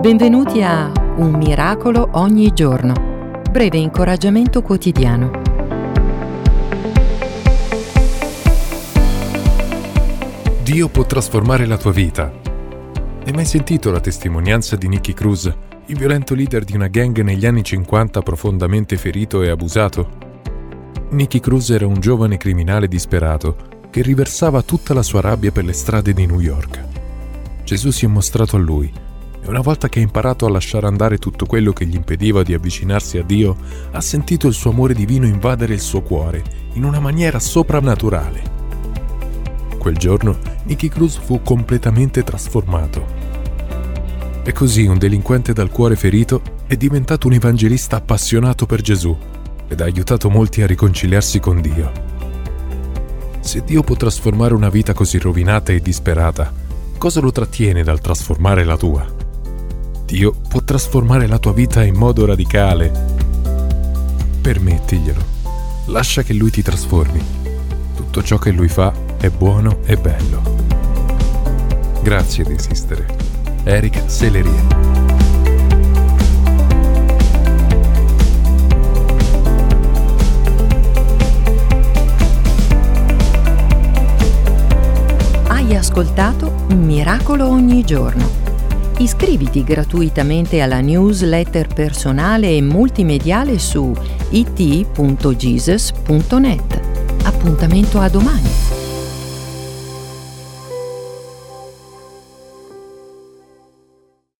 Benvenuti a Un miracolo ogni giorno. Breve incoraggiamento quotidiano. Dio può trasformare la tua vita. Hai mai sentito la testimonianza di Nicky Cruz, il violento leader di una gang negli anni 50 profondamente ferito e abusato? Nicky Cruz era un giovane criminale disperato che riversava tutta la sua rabbia per le strade di New York. Gesù si è mostrato a lui e una volta che ha imparato a lasciare andare tutto quello che gli impediva di avvicinarsi a Dio, ha sentito il suo amore divino invadere il suo cuore in una maniera soprannaturale. Quel giorno Nicky Cruz fu completamente trasformato. E così un delinquente dal cuore ferito è diventato un evangelista appassionato per Gesù ed ha aiutato molti a riconciliarsi con Dio. Se Dio può trasformare una vita così rovinata e disperata, cosa lo trattiene dal trasformare la tua? Dio può trasformare la tua vita in modo radicale. Permettiglielo. Lascia che Lui ti trasformi. Tutto ciò che Lui fa è buono e bello. Grazie di esistere. Eric Sellerie. Hai ascoltato miracolo ogni giorno Iscriviti gratuitamente alla newsletter personale e multimediale su it.jesus.net. Appuntamento a domani!